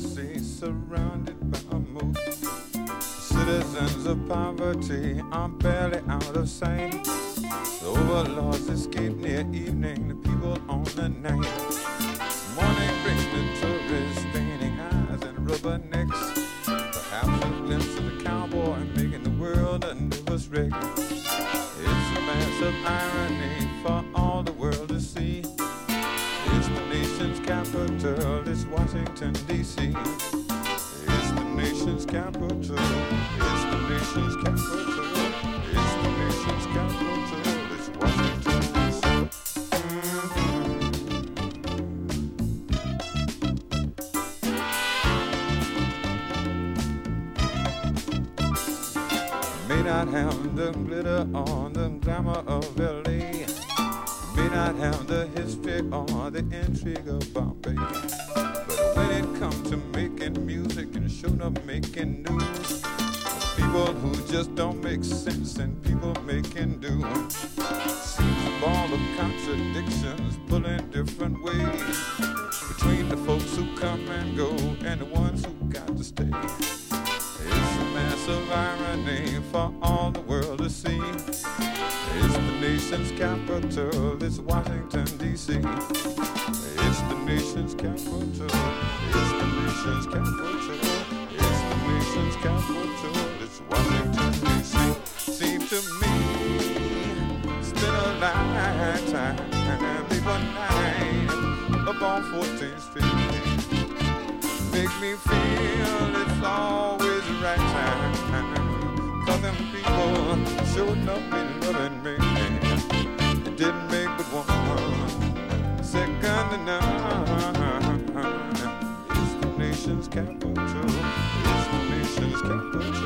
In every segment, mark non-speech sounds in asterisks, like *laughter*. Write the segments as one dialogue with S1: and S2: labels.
S1: bureaucracy surrounded by a moat. Citizens of poverty are barely out of sight. Glitter or the glamour of LA. May not have the history or the intrigue of Bombay. But when it comes to making music and showing up making news, people who just don't make sense and people making do. Seems of all the contradictions pulling different ways between the folks who come and go and the ones who got to stay. A massive irony for all the world to see. It's the nation's capital, it's Washington, D.C. It's the nation's capital, it's the nation's capital, it's the nation's capital, it's Washington, D.C. Seems to me, it's been a lifetime, before night, up on 14th Street make me feel it's always showed up in loving me. It didn't make but one second to none. It's the nation's capital. It's the nation's capital. It's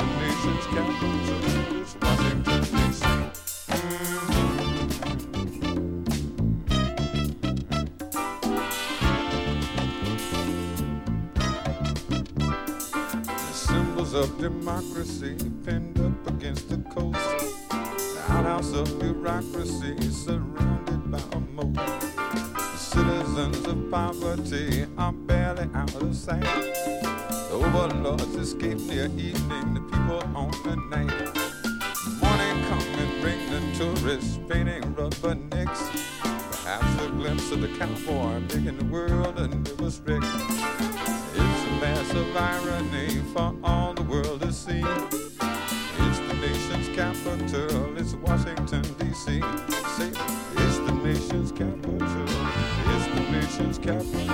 S1: the nation's capital. It's Washington, D.C. Symbols of democracy pinned Of bureaucracy surrounded by a moat. The citizens of poverty are barely out of sight. The overlords escape near evening, the people on the night. Morning come and bring the tourists painting rubbernecks. Perhaps a glimpse of the cowboy making the world a nervous wreck. It's a massive irony for all the world to see. D.C. Say, it's the nation's capital, it's the nation's capital,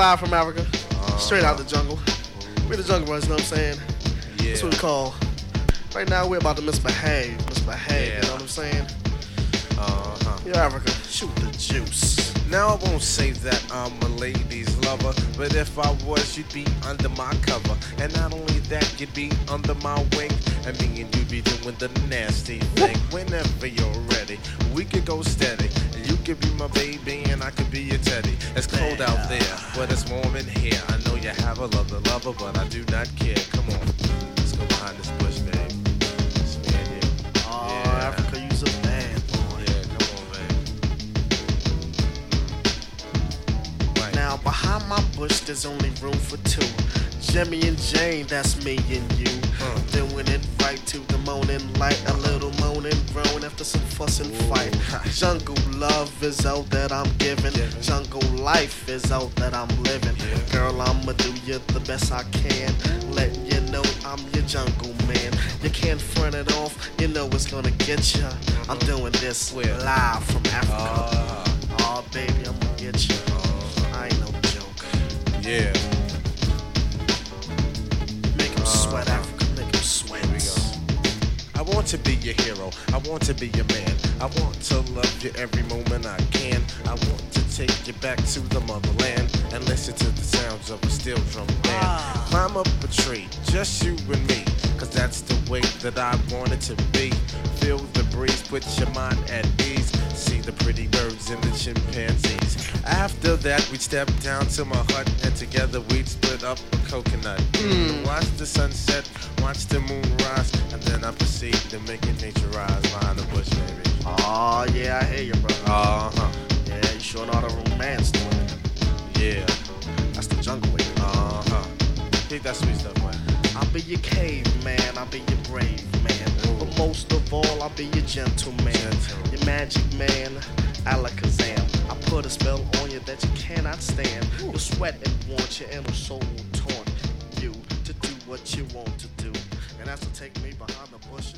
S2: live from Africa, uh, straight out the jungle. We're the jungle runs, you know what I'm saying? Yeah. That's what we call. Right now, we're about to misbehave, misbehave, yeah. you know what I'm saying? Uh huh. Yeah, Africa, shoot the juice.
S3: Now I won't say that I'm a lady's lover, but if I was, you'd be under my cover. And not only that, you'd be under my wing, and me and you be doing the nasty thing. Whenever you're ready, we could go steady. And you could be my baby, and I could be your teddy. It's cold out there, but it's warm in here. I know you have a lover, lover, but I do not care. Come on, let's go behind this
S2: my bush, there's only room for two. Jimmy and Jane, that's me and you. Huh. Doing it right to the morning light. A little moaning, groan after some fuss and fight. Jungle love is all that I'm giving. Jungle life is all that I'm living. Girl, I'ma do you the best I can. Let you know I'm your jungle man. You can't front it off, you know it's gonna get you. I'm doing this live from Africa. Uh, oh, baby, I'm gonna get you.
S3: Yeah
S2: sweat, Africa, make him sweat.
S3: I want to be your hero. I want to be your man. I want to love you every moment I can. I want to take you back to the motherland and listen to the sounds of a steel drum band.
S2: Ah.
S3: Climb up a tree, just you and me, cause that's the way that I want it to be. Feel the breeze, put your mind at ease. See the pretty birds and the chimpanzees. After that, we'd step down to my hut and together we'd split up a coconut. Mm. Watch the sunset, watch the moon rise, and then I proceed to make it nature rise behind the bush, baby.
S2: Oh, yeah, I hear you, bro.
S3: Uh huh.
S2: Yeah, you sure know how to romance, doing it.
S3: Yeah.
S2: That's the jungle way.
S3: Uh huh. Think that sweet stuff, man.
S2: I'll be your cave man, I'll be your brave man. But most of all, I'll be your gentleman.
S3: Gentle.
S2: Your magic man, Alakazam. I put a spell on you that you cannot stand. You'll sweat and want your inner soul will taunt You to do what you want to do. And that's to take me behind the bush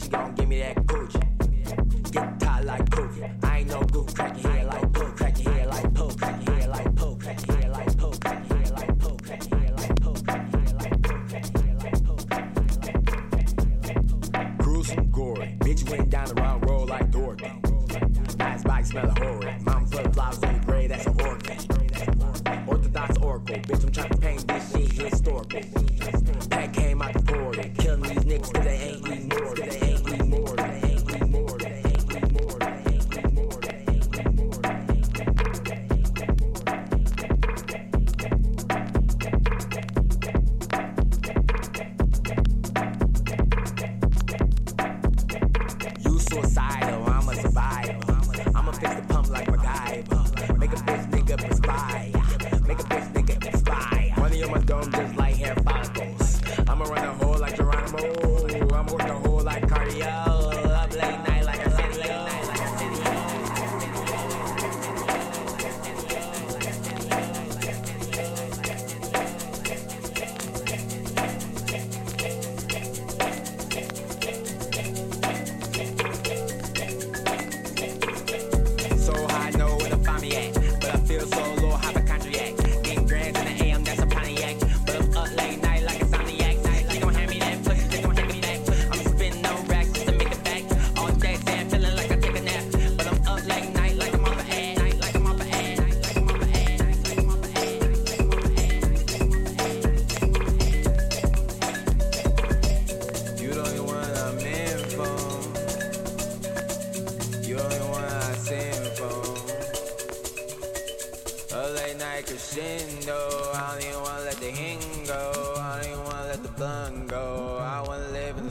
S4: bitch gon'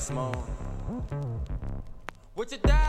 S4: this morning. You die?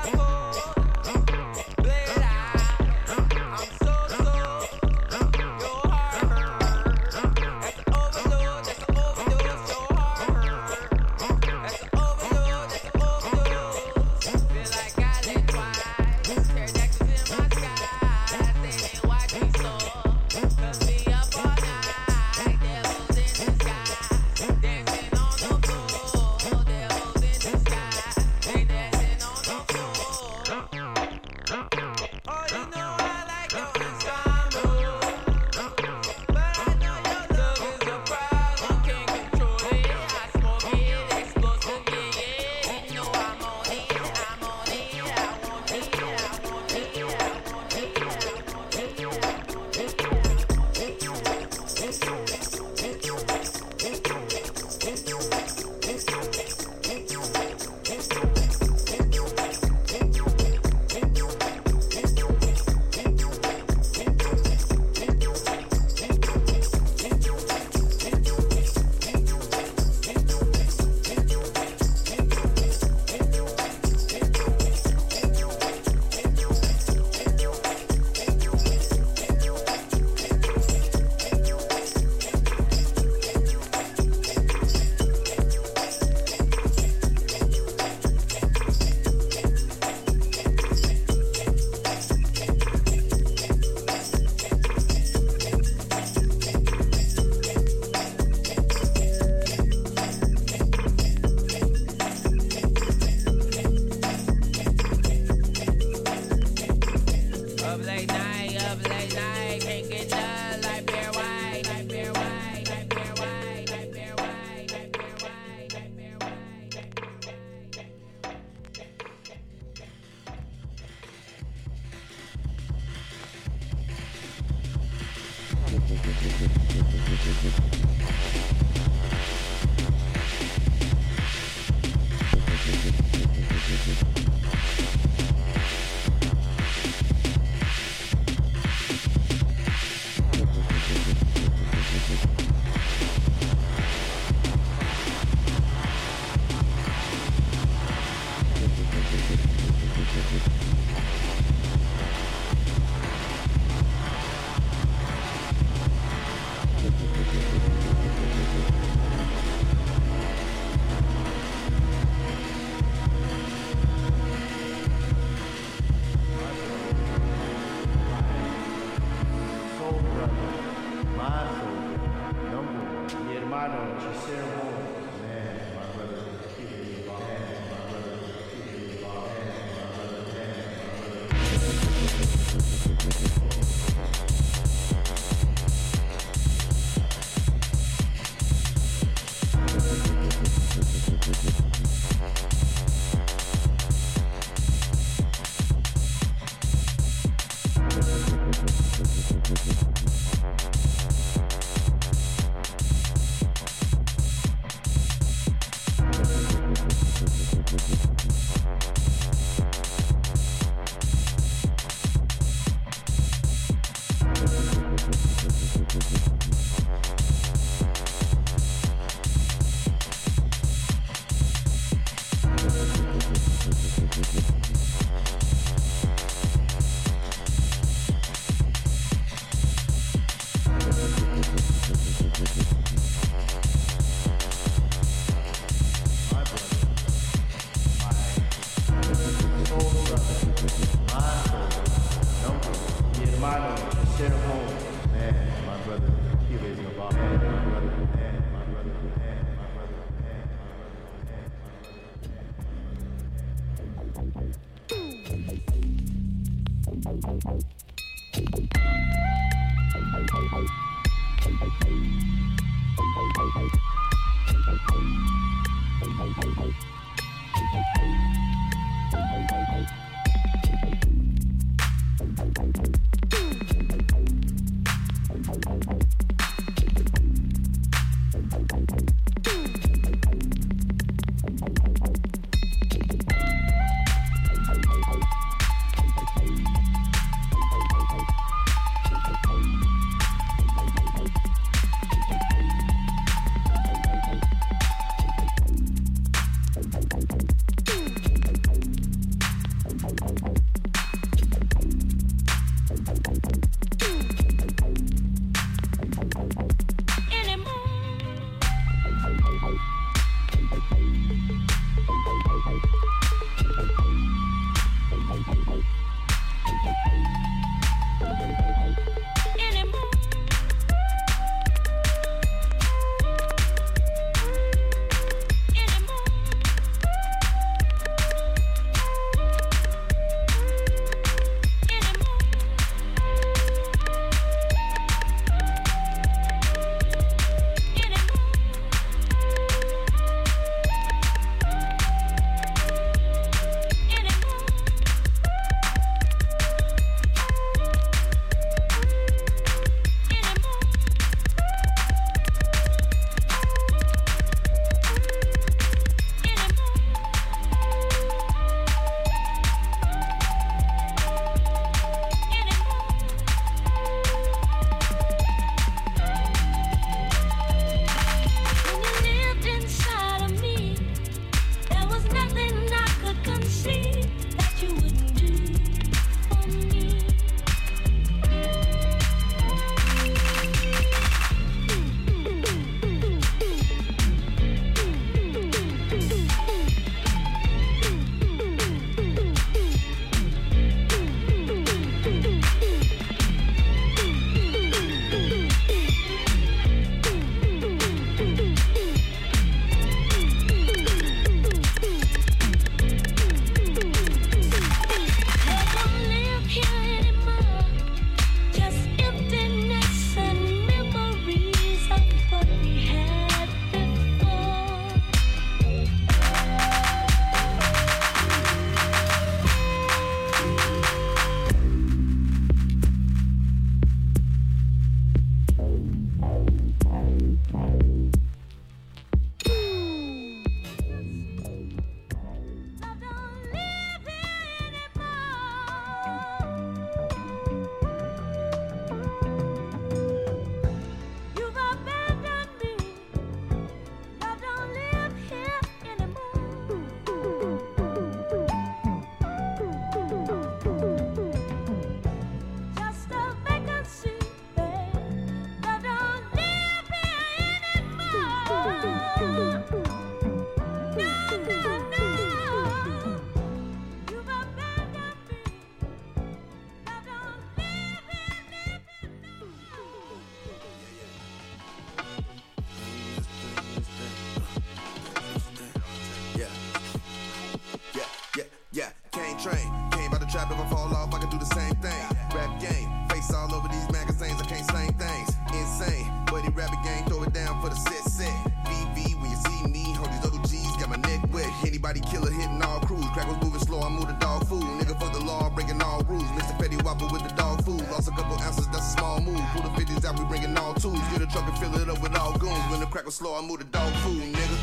S5: Truck and fill it up with all goons. When the crack was slow, I move the dog food, nigga.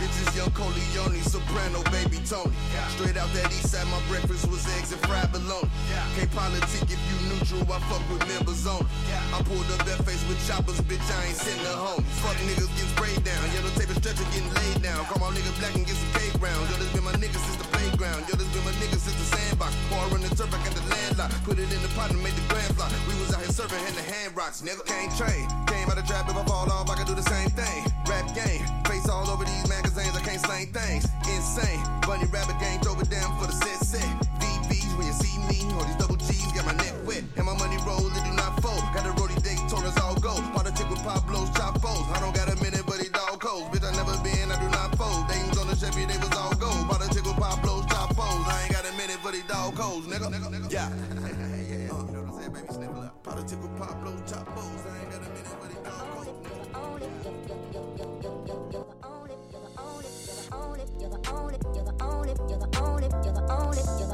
S5: Bitches, young Corleone, soprano, baby Tony. Straight out that east side, my breakfast was eggs and fried bologna. Can't politic if you neutral, I fuck with members on. I pulled up that face with choppers, bitch, I ain't sitting at home. Fuck niggas getting sprayed down. Yellow tape and stretcher getting laid down. Call my nigga black and get some cake rounds. Yo, this been my nigga since the playground. Yo, this been my nigga since the sandbox. Before I run the turf, I got the landlock. Put it in the pot and made the grand block. We was out here serving, had the hand rocks. Nigga can't train. Came out the trap, if I fall off, I can do the same thing. Rap game, face all over these magazines, I can't slang things. Insane, bunny rabbit game, throw it down for the set set. VVs, see me, all these double G's, got my neck wet. And my money roll, it do not fold. Got a roadie Daytona's all go. Politic with Pablo's chop foes. I don't got a minute, but he dog cold. Bitch, I never been, I do not fold. They was on the Chevy, they was all gold. Politic with Pablo's chop foes. I ain't got a minute, but he dog codes, nigga. nigga Yeah. *laughs* You know what I'm saying, baby? Sniffle up. Politic with Pablo's chop foes. I ain't got a minute, but he dog codes.
S6: Girl,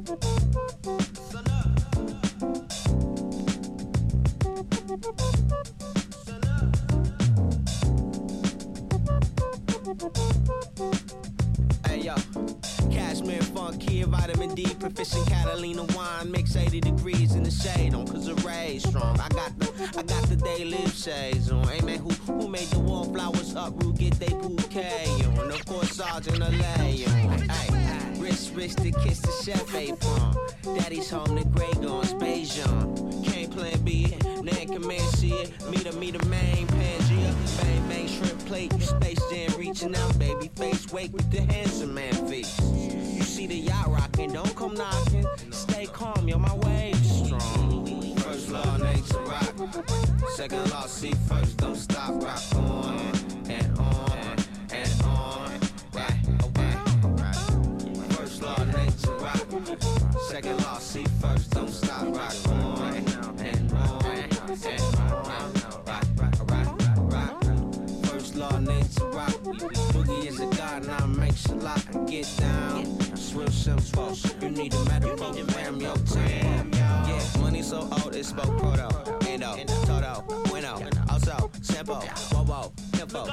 S4: Hey Kid, D, proficient Catalina wine, mix 80 degrees in the shade on, cause the rays strong. I got the, I got the day live shades on. Hey man, who, who made the wallflowers uproot, get they bouquet on? Of course, Sergeant LA on. Hey, wrist, wrist to kiss the chef apron. Daddy's home to Grey Guns, Beijing. Can't plan B, Nan Command C it. Meet a, meet a main Pangea. Bang, bang, shrimp plate. Space Jam reaching out, baby face. Wake with the handsome man face. You see the yacht rocking, don't come knocking. Stay calm, yo, my waves strong. First law, nature rock. Second law, see first, don't stop, rock on and on and on. Right, right. First law, nature rock. Second law, see first, don't stop, rock on and on and on. Rock, rock, rock. First law, nature rock. Boogie is a god, now makes a lot. Get down, swim simple. You need a medical program, yo, tam, Yeah, money so old, it spoke proto. Endo, Toto, Bueno, also, Sample, Bobo, Tempo.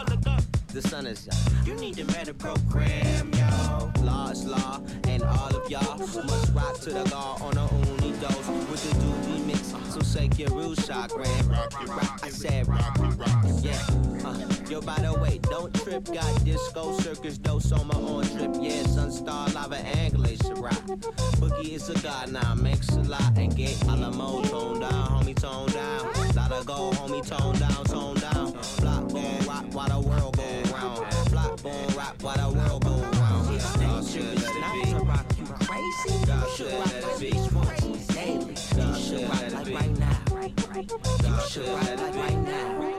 S4: The sun is out. You need a medical program, yo. Law is law, and all of y'all must rock to the law on a only
S7: overdose with the doobie mix. So shake your rude chakra. Rock, rock, I said rock, rock, yeah. Yo, by the way, don't trip. Got disco circus dose on my on trip. Yeah, sunstar lava anglais rock. Boogie is a god now. Makes a lot and get Alamo tone down, homie tone down. Gotta go, homie tone down, tone down. Block bone rock while the world go round. Block bone rock while the world go round. Yeah, should let it be. rock you crazy. God should let it be. Daily. You should rock like right now. You should rock like right now.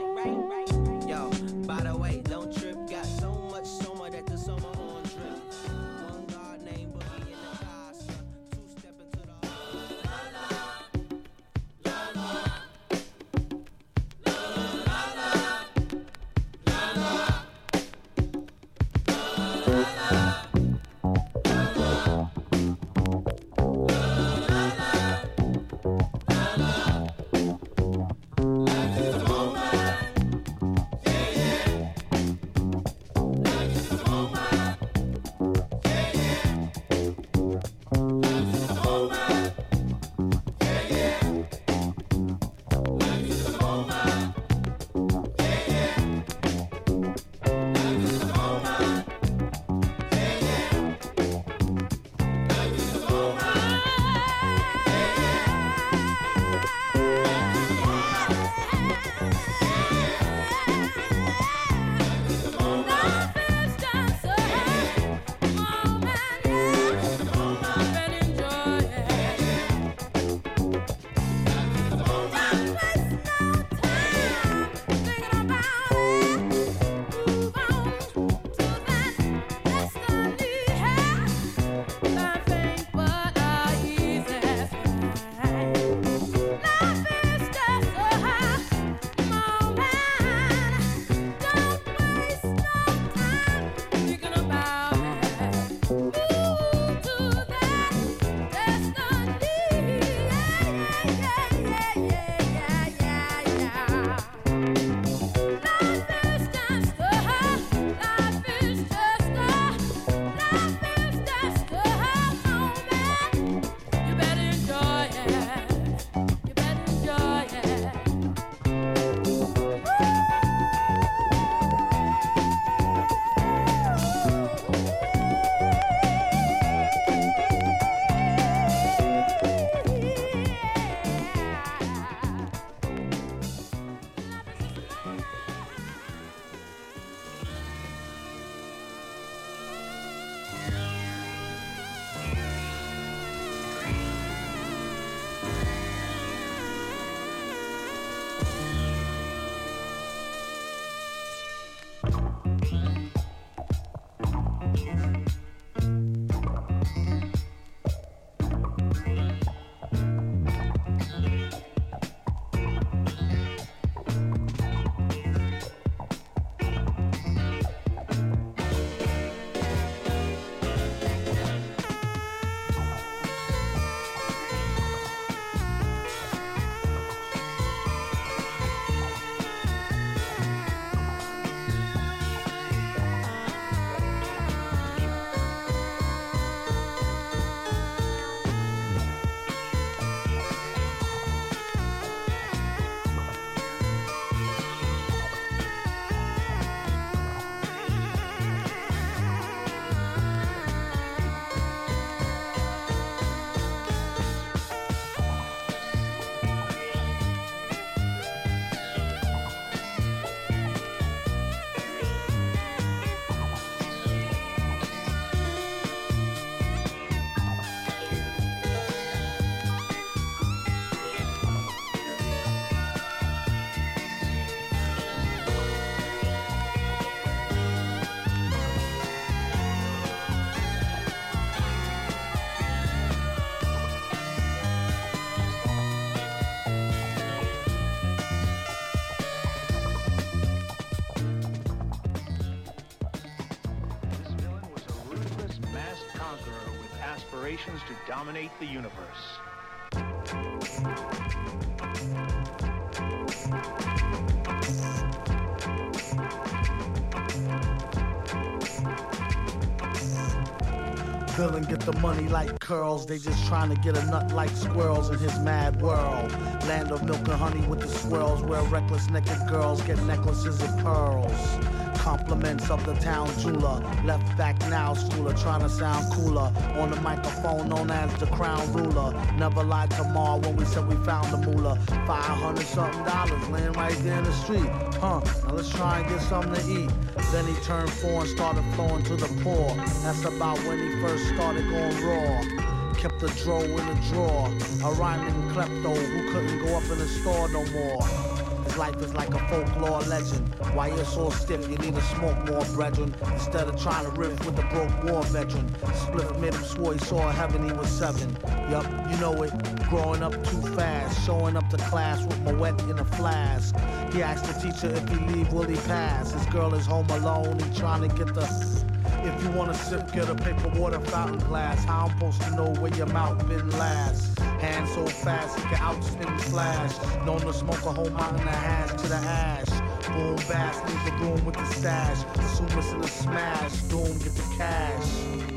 S8: Aspirations to dominate the universe.
S9: bill and get the money like curls. They just trying to get a nut like squirrels in his mad world. Land of milk and honey with the swirls, where reckless naked girls get necklaces of pearls. Compliments of the town jeweler. Left back now, schooler, trying to sound cooler. On the microphone, known as the crown ruler. Never lied to Ma when we said we found the moolah. 500 something dollars laying right there in the street. Huh, now let's try and get something to eat. Then he turned four and started flowing to the poor. That's about when he first started going raw. Kept the dro in the drawer. A rhyming klepto who couldn't go up in the store no more. Life is like a folklore legend. Why you're so stiff, you need to smoke more, brethren. Instead of trying to riff with a broke war veteran. Split made him swore he saw heaven, he was seven. Yup, you know it. Growing up too fast, showing up to class with my wet in a flask. He asked the teacher if he leave, will he pass? His girl is home alone, he trying to get the. If you wanna sip, get a paper water fountain glass. How I'm supposed to know where your mouth been last? Hand so fast, it can outspin the flash. Known to smoke a whole mountain of hash to the ash. Boom, bass, leave the room with the stash. It's in a smash. Doom, get the cash.